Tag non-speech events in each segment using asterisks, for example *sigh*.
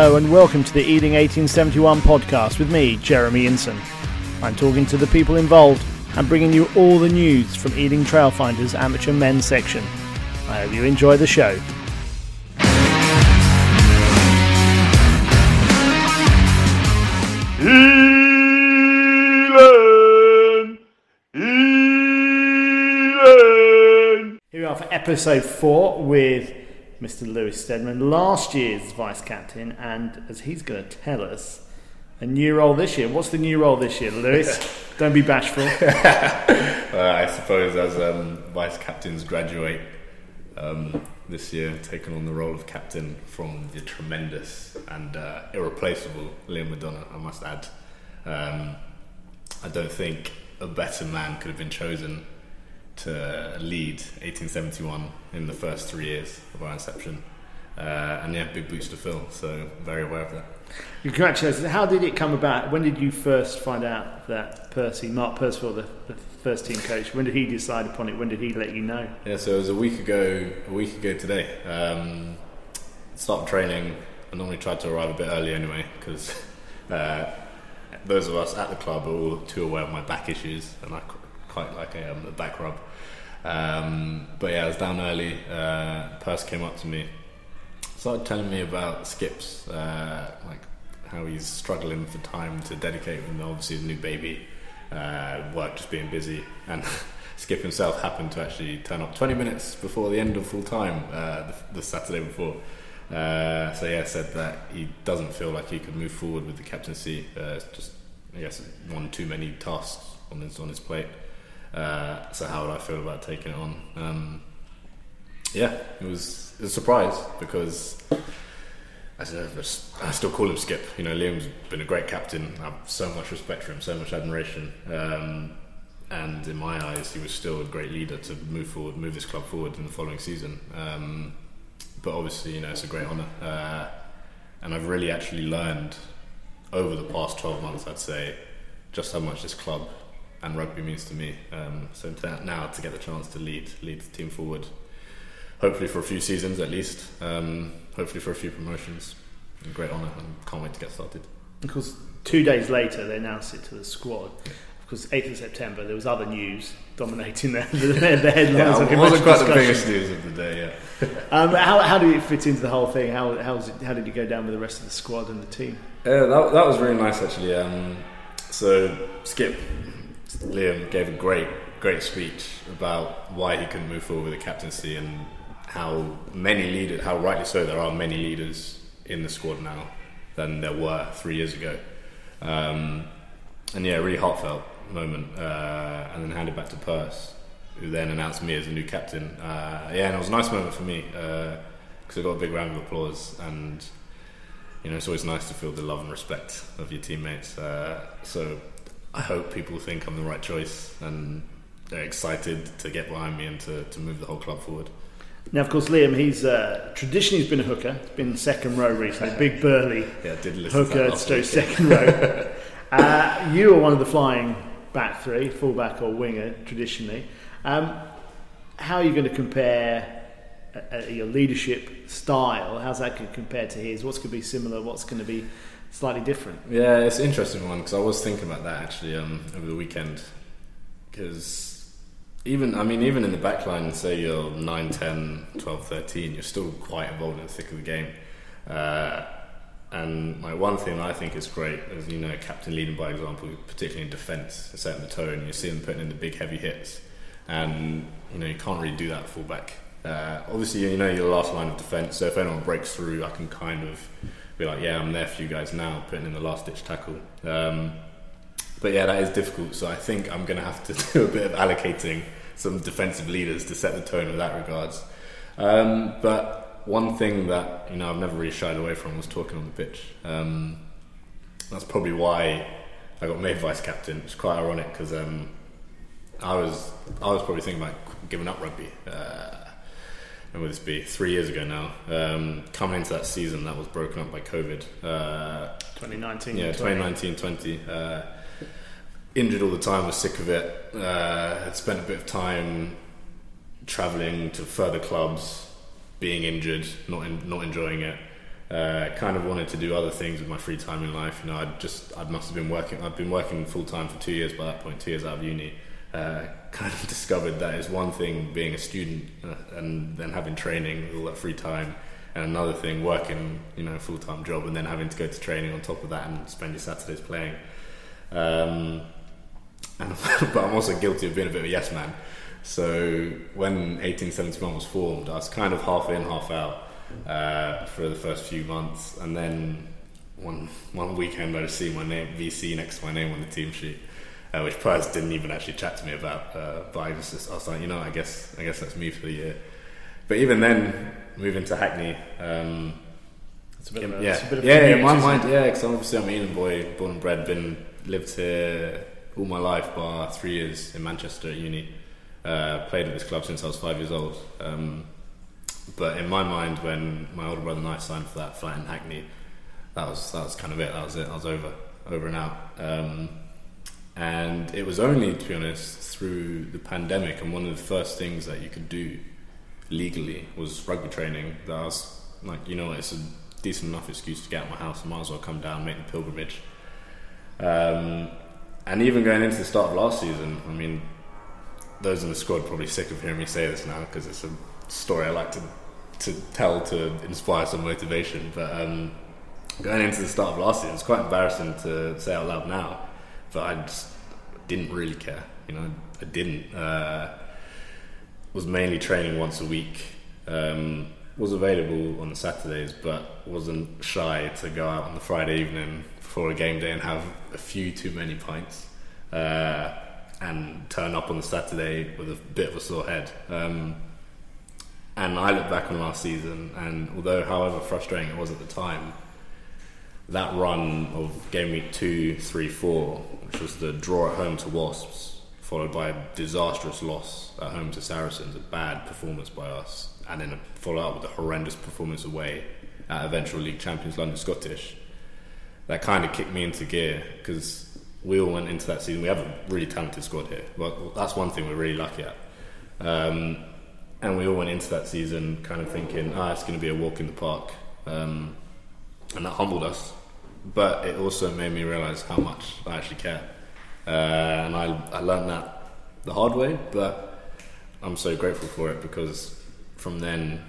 Hello and welcome to the Ealing 1871 podcast with me, Jeremy Inson. I'm talking to the people involved and bringing you all the news from Ealing Trailfinders amateur men's section. I hope you enjoy the show. Elan! Elan! Here we are for episode four with Mr. Lewis Steadman, last year's vice captain, and as he's going to tell us, a new role this year. What's the new role this year, Lewis? *laughs* Don't be bashful. *laughs* Uh, I suppose as um, vice captains graduate um, this year, taking on the role of captain from the tremendous and uh, irreplaceable Liam Madonna, I must add. Um, I don't think a better man could have been chosen to lead 1871 in the first three years of our inception. Uh, and yeah, big boots to fill, so very aware of that. Congratulations. How did it come about? When did you first find out that Percy, Mark Percival, the, the first team coach, when did he decide upon it? When did he let you know? Yeah, so it was a week ago. A week ago today. Um, started training. I normally try to arrive a bit early anyway because uh, those of us at the club are all too aware of my back issues, and I quite like a, um, a back rub. Um, but yeah, I was down early. Uh, Purse came up to me, started telling me about Skips, uh, like how he's struggling for time to dedicate, and obviously his new baby, uh, work just being busy, and *laughs* Skip himself happened to actually turn up 20 minutes before the end of full time uh, the, the Saturday before. Uh, so yeah, said that he doesn't feel like he could move forward with the captaincy. Uh, it's just I guess one too many tasks on his on his plate. Uh, so how would I feel about taking it on? Um, yeah, it was, it was a surprise because I, I still call him Skip. You know, Liam's been a great captain. I have so much respect for him, so much admiration. Um, and in my eyes, he was still a great leader to move forward, move this club forward in the following season. Um, but obviously, you know, it's a great honour. Uh, and I've really actually learned over the past 12 months, I'd say, just how much this club and rugby means to me. Um, so to, now to get the chance to lead lead the team forward, hopefully for a few seasons at least, um, hopefully for a few promotions, a great honour and can't wait to get started. Of course, two days later, they announced it to the squad. Of course, 8th of September, there was other news dominating *laughs* the, the, the headlines. Yeah, of it wasn't commercial quite the biggest news of the day. Yeah. *laughs* Um, how, how did it fit into the whole thing? How, how, was it, how did you go down with the rest of the squad and the team? Yeah, that, that was really nice actually. Um, so Skip Liam gave a great great speech about why he couldn't move forward with the captaincy and how many leaders, how rightly so, there are many leaders in the squad now than there were three years ago. Um, and yeah, really heartfelt moment. Uh, and then handed back to Purse, who then announced me as the new captain. Uh, yeah, and it was a nice moment for me because I got a big round of applause and you know, it's always nice to feel the love and respect of your teammates. Uh, so I hope people think I'm the right choice and they're excited to get behind me and to, to move the whole club forward. Now, of course, Liam, he's uh, traditionally he's been a hooker. He's been second row recently, big burly Yeah, did listen hooker last second row. *laughs* uh, you are one of the flying back three, fullback or winger traditionally. Um, how are you going to compare uh, uh, your leadership style? How's that going to compare to his? What's going to be similar? What's going to be slightly different? Yeah, it's an interesting one because I was thinking about that actually um, over the weekend. Because even, I mean, even in the back line, say you're 9, 10, 12, 13, you're still quite involved in the thick of the game. Uh, and my one thing I think is great is you know captain leading by example, particularly in defence, setting the tone. You see them putting in the big heavy hits, and you know you can't really do that at fullback. Uh, obviously, you know you're the last line of defence, so if anyone breaks through, I can kind of be like, yeah, I'm there for you guys now, putting in the last ditch tackle. Um, but yeah, that is difficult. So I think I'm going to have to *laughs* do a bit of allocating some defensive leaders to set the tone with that regards. Um, but one thing that you know I've never really shied away from was talking on the pitch. Um, that's probably why I got made *laughs* vice captain. It's quite ironic because um, I was I was probably thinking about giving up rugby. Uh, and would this be three years ago now? Um, coming into that season that was broken up by COVID. Uh, 2019. yeah, 2019 20. Uh, injured all the time, was sick of it. Uh, had spent a bit of time traveling to further clubs, being injured, not in, not enjoying it. Uh, kind of wanted to do other things with my free time in life. You know, I just I must have been working. I've been working full time for two years by that point, two years out of uni. Uh, *laughs* kind of discovered that it's one thing being a student uh, and then having training all that free time, and another thing working, you know, a full time job and then having to go to training on top of that and spend your Saturdays playing. Um, and, *laughs* but I'm also guilty of being a bit of a yes man. So when 1871 was formed, I was kind of half in, half out uh, for the first few months, and then one one weekend I just see my name VC next to my name on the team sheet, uh, which Pers didn't even actually chat to me about. Uh, but I was just I was like, you know, I guess I guess that's me for the year. But even then, moving to Hackney. Um, It's a bit of a, yeah, it's a bit of yeah, in my mind, yeah, because obviously I'm an Ealing boy, born and bred, been lived here all my life, bar three years in Manchester at uni. Uh, played at this club since I was five years old. Um, but in my mind, when my older brother and I signed for that flat in Hackney, that was that was kind of it. That was it. I was over, over and out. Um, and it was only, to be honest, through the pandemic, and one of the first things that you could do legally was rugby training. That I was like, you know, it's a decent enough excuse to get out of my house. I might as well come down, make the pilgrimage. Um, and even going into the start of last season, I mean, those in the squad probably sick of hearing me say this now because it's a story I like to to tell to inspire some motivation. But um, going into the start of last season, it's quite embarrassing to say out loud now, but I just didn't really care. You know, I didn't. Uh, was mainly training once a week. Um, was available on the Saturdays, but wasn't shy to go out on the Friday evening before a game day and have a few too many pints, uh, and turn up on the Saturday with a bit of a sore head. Um, and I look back on last season, and although, however frustrating it was at the time, that run of game week two, three, four, which was the draw at home to Wasps, followed by a disastrous loss at home to Saracens, a bad performance by us, and then a follow up with a horrendous performance away at eventual league champions London Scottish. That kind of kicked me into gear because we all went into that season. We have a really talented squad here. Well, that's one thing we're really lucky at. Um, and we all went into that season kind of thinking, ah, it's going to be a walk in the park. Um, and that humbled us. But it also made me realise how much I actually care. Uh, and I, I learned that the hard way, but I'm so grateful for it because from then,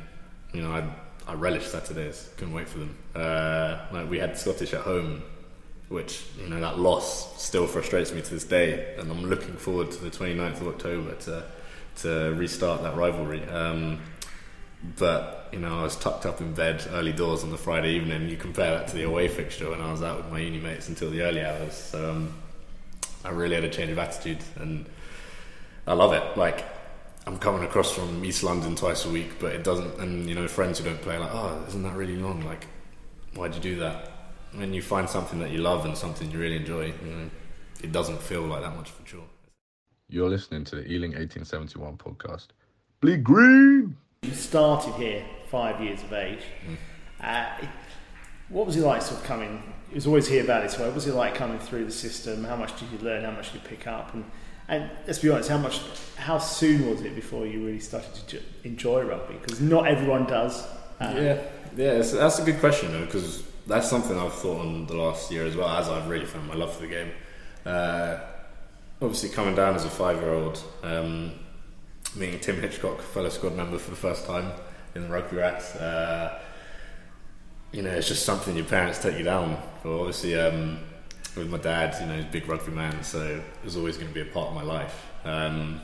you know, I, I relished Saturdays, couldn't wait for them. Uh, like we had Scottish at home, which, you know, that loss still frustrates me to this day. And I'm looking forward to the 29th of October to, to restart that rivalry. Um, but you know, I was tucked up in bed early doors on the Friday evening. You compare that to the away fixture when I was out with my uni mates until the early hours. So um, I really had a change of attitude, and I love it. Like I'm coming across from East London twice a week, but it doesn't. And you know, friends who don't play like, oh, isn't that really long? Like, why'd you do that? When you find something that you love and something you really enjoy, you know, it doesn't feel like that much for sure. You're listening to the Ealing 1871 podcast. Bleed green! You started here five years of age. Uh, what was it like sort of coming? It was always here about this way. What was it like coming through the system? How much did you learn? How much did you pick up? And and let's be honest, how much? How soon was it before you really started to enjoy rugby? Because not everyone does. Uh, Yeah, yeah, it's, that's a good question because that's something I've thought on the last year as well, as I've really found my love for the game. Uh, obviously, coming down as a five-year-old, um, meeting Tim Hitchcock, fellow squad member for the first time in the Rugby Rats. Uh, you know, it's just something your parents take you down for. Obviously, um, with my dad, you know, he's a big rugby man, so it was always going to be a part of my life. Um,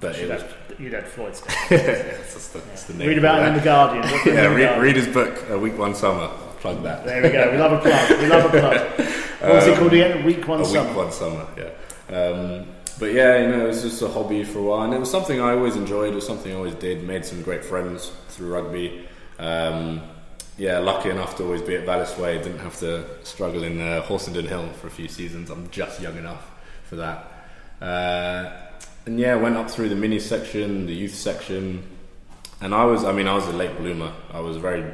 but You'd was, have, you'd have Floyd Stone. *laughs* that's the, that's the name Read about him in the Guardian. Yeah, read, Guardian? read his book, A Week One Summer. Plug that. There we go. We love a plug. We love a plug. *laughs* What was it called again? Week one a summer. week one summer, yeah. But yeah, you know, it was just a hobby for a while, and it was something I always enjoyed. It was something I always did. Made some great friends through rugby. Um, yeah, lucky enough to always be at Vallis Way. Didn't have to struggle in uh, Horsenden Hill for a few seasons. I'm just young enough for that. Uh, and yeah, went up through the mini section, the youth section, and I was, I mean, I was a late bloomer. I was very,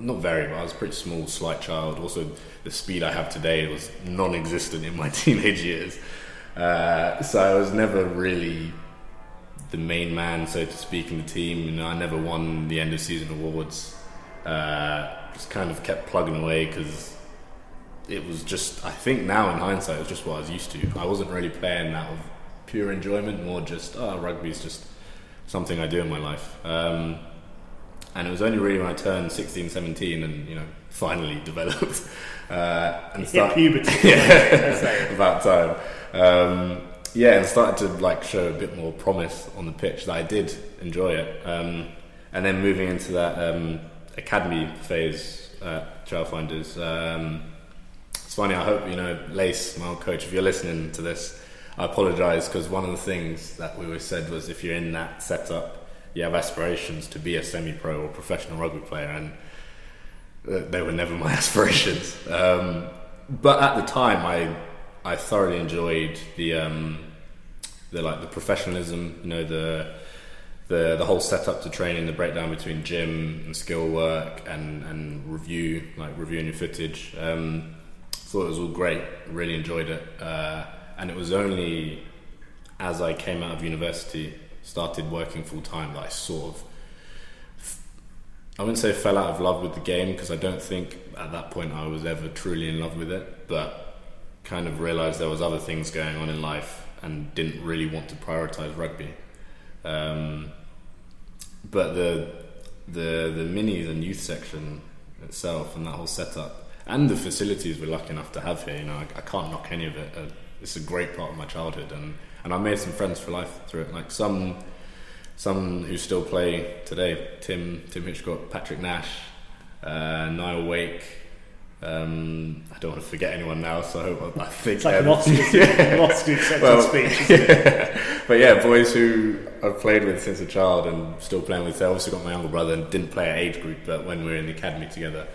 not very, but I was pretty small, slight child. Also, the speed I have today was non existent in my *laughs* teenage years. Uh, so I was never really the main man, so to speak, in the team. You know, I never won the end of season awards. Uh, just kind of kept plugging away because it was just. I think now in hindsight, it was just what I was used to. I wasn't really playing out of pure enjoyment, more just oh, rugby's just something I do in my life. Um, and it was only really when I turned 16, 17 and you know finally *laughs* developed uh, and Hit start- puberty. *laughs* yeah, *laughs* about time. Um, yeah, and started to like show a bit more promise on the pitch that I did enjoy it. Um, and then moving into that um, academy phase at Trailfinders. Um, it's funny. I hope you know Lace, my old coach. If you're listening to this, I apologise because one of the things that we always said was if you're in that setup, you have aspirations to be a semi-pro or professional rugby player, and uh, they were never my *laughs* aspirations. Um, but at the time, I I thoroughly enjoyed the um, the like the professionalism, you know, the the the whole setup to training, the breakdown between gym and skill work and and review, like reviewing your footage. Um, thought it was all great. Really enjoyed it, uh, and it was only as I came out of university, started working full time, that I sort of I wouldn't say fell out of love with the game because I don't think at that point I was ever truly in love with it, but kind of realized there was other things going on in life and didn't really want to prioritize rugby. Um, but the the the minis and youth section itself and that whole setup and the facilities we're lucky enough to have here, you know, I, I can't knock any of it. Uh, it's a great part of my childhood, and and I made some friends for life through it. Like some some who still play today: Tim Tim Hitchcock, Patrick Nash, uh, Niall Wake. Um, I don't want to forget anyone now, so I hope I think It's like an um, Oscar, an Oscar *laughs* Well, speech. Isn't it? but yeah, boys who I've played with since a child and still playing with. I also got my younger brother and didn't play at age group, but when we were in the academy together,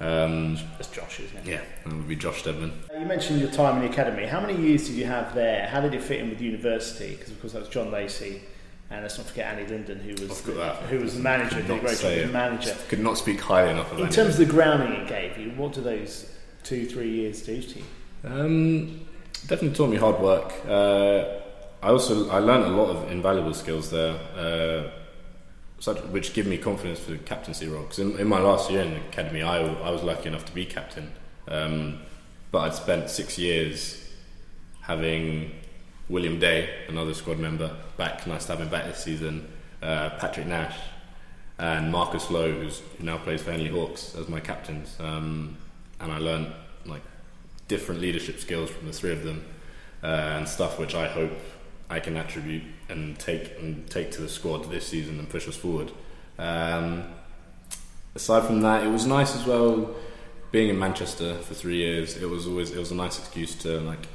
um, That's Josh, isn't it? yeah, that would be Josh Steadman. You mentioned your time in the academy. How many years did you have there? How did it fit in with university? Because of course that was John Lacey, and let's not forget Annie Linden, who was that. who was the manager, did a great job it. manager. Could not speak highly enough of In terms of the grounding it gave you, what do those two, three years do to you? Um, definitely taught me hard work. Uh, I also I learned a lot of invaluable skills there, uh, such which give me confidence for the captaincy role. Because in, in my last year in the academy, I, I was lucky enough to be captain, um, but I'd spent six years having William Day, another squad member, back. Nice to have him back this season. Uh, Patrick Nash and Marcus Lowe, who now plays for Henley Hawks, as my captains. Um, and I learned like different leadership skills from the three of them, uh, and stuff which I hope I can attribute and take and take to the squad this season and push us forward. Um, aside from that, it was nice as well being in Manchester for three years. It was always it was a nice excuse to like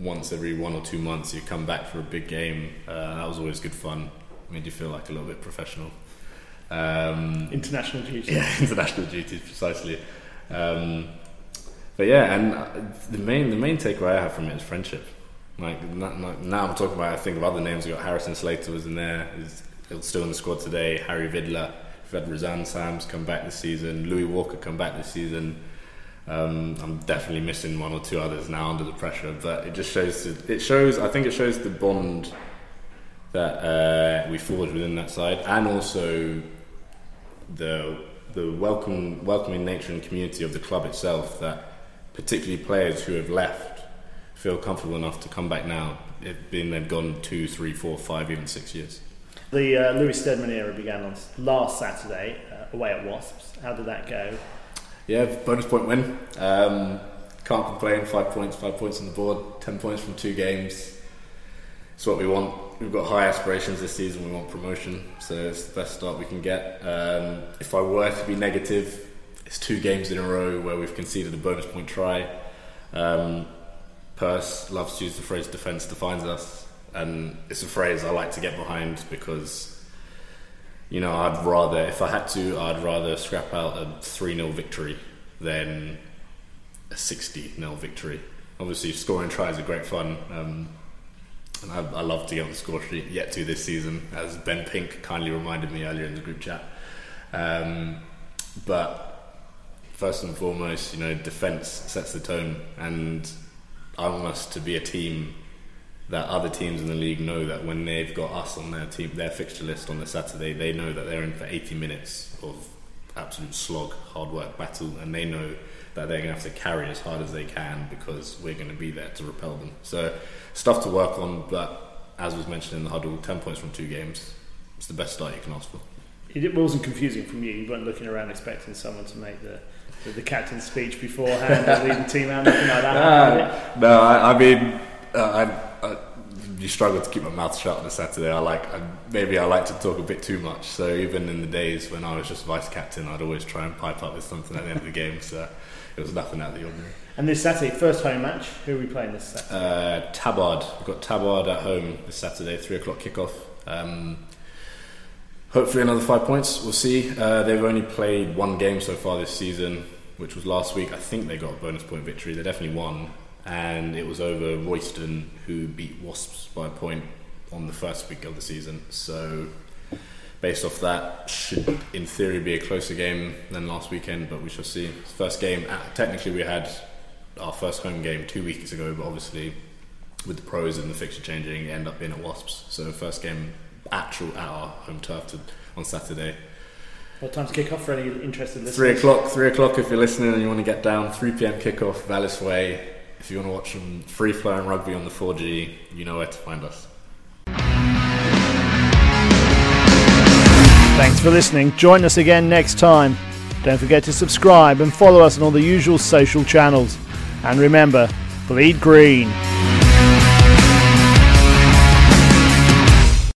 once every one or two months you come back for a big game. Uh, that was always good fun. Made you feel like a little bit professional. Um, International duty. *laughs* yeah, international duties precisely. Um, but yeah, and uh, the main the main takeaway I have from it is friendship. Like now, I'm talking about, I think of other names. We got Harrison Slater was in there. He's he's still in the squad today. Harry Vidler. We've had Razan Sams come back this season. Louis Walker come back this season. Um, I'm definitely missing one or two others now under the pressure, but it just shows. It shows. I think it shows the bond that uh, we forged within that side, and also the the welcome welcoming nature and community of the club itself that particularly players who have left feel comfortable enough to come back now being they've gone two three four five even six years The uh, Lewis Steadman era began on last Saturday uh, away at Wasps. How did that go? Yeah bonus point win. Um, can't complain. Five points five points on the board. Ten points from two games. It's what we want. We've got high aspirations this season. We want promotion. So it's the best start we can get. Um, if I were to be negative it's two games in a row where we've conceded a bonus point try. Um, Purse loves to use the phrase defence defines us. And it's a phrase I like to get behind because you know I'd rather if I had to I'd rather scrap out a 3-0 victory than a 60 0 victory. Obviously scoring tries are great fun um, and I, I love to get on the score sheet yet to this season as Ben Pink kindly reminded me earlier in the group chat. Um, but first and foremost, you know, defence sets the tone, and I want us to be a team that other teams in the league know that when they've got us on their team, their fixture list on the Saturday, they know that they're in for 80 minutes of absolute slog, hard work battle, and they know that they're going to have to carry as hard as they can because we're going to be there to repel them. So stuff to work on, but as was mentioned in the huddle, ten points from two games, it's the best start you can ask for. It wasn't confusing from you. You weren't looking around expecting someone to make the the, the captain's speech beforehand, or lead the team out, nothing like that. *laughs* Ah, no, I, I mean, uh, I, I, you struggle to keep my mouth shut on a Saturday. I like I, maybe I like to talk a bit too much. So even in the days when I was just vice captain, I'd always try and pipe up with something at the end of the game. So it was nothing out of the ordinary. And this Saturday, first home match. Who are we playing this Saturday? Uh, Tabard. We've got Tabard at home this Saturday, three o'clock kickoff. Um, hopefully another five points. We'll see. Uh, they've only played one game so far this season, which was last week. I think they got a bonus point victory. They definitely won, and it was over Royston, who beat Wasps by a point on the first week of the season. So. Based off that, should in theory be a closer game than last weekend, but we shall see. First game, uh, technically, we had our first home game two weeks ago, but obviously with the pros and the fixture changing, end up being at Wasps. So first game actual at our home turf to, on Saturday. What time's kick off for any interested listeners? Three o'clock. Three o'clock if you're listening and you want to get down. Three pm kickoff, Vallis Way. If you want to watch some free flowing rugby on the 4G, you know where to find us. Thanks for listening. Join us again next time. Don't forget to subscribe and follow us on all the usual social channels. And remember, bleed green.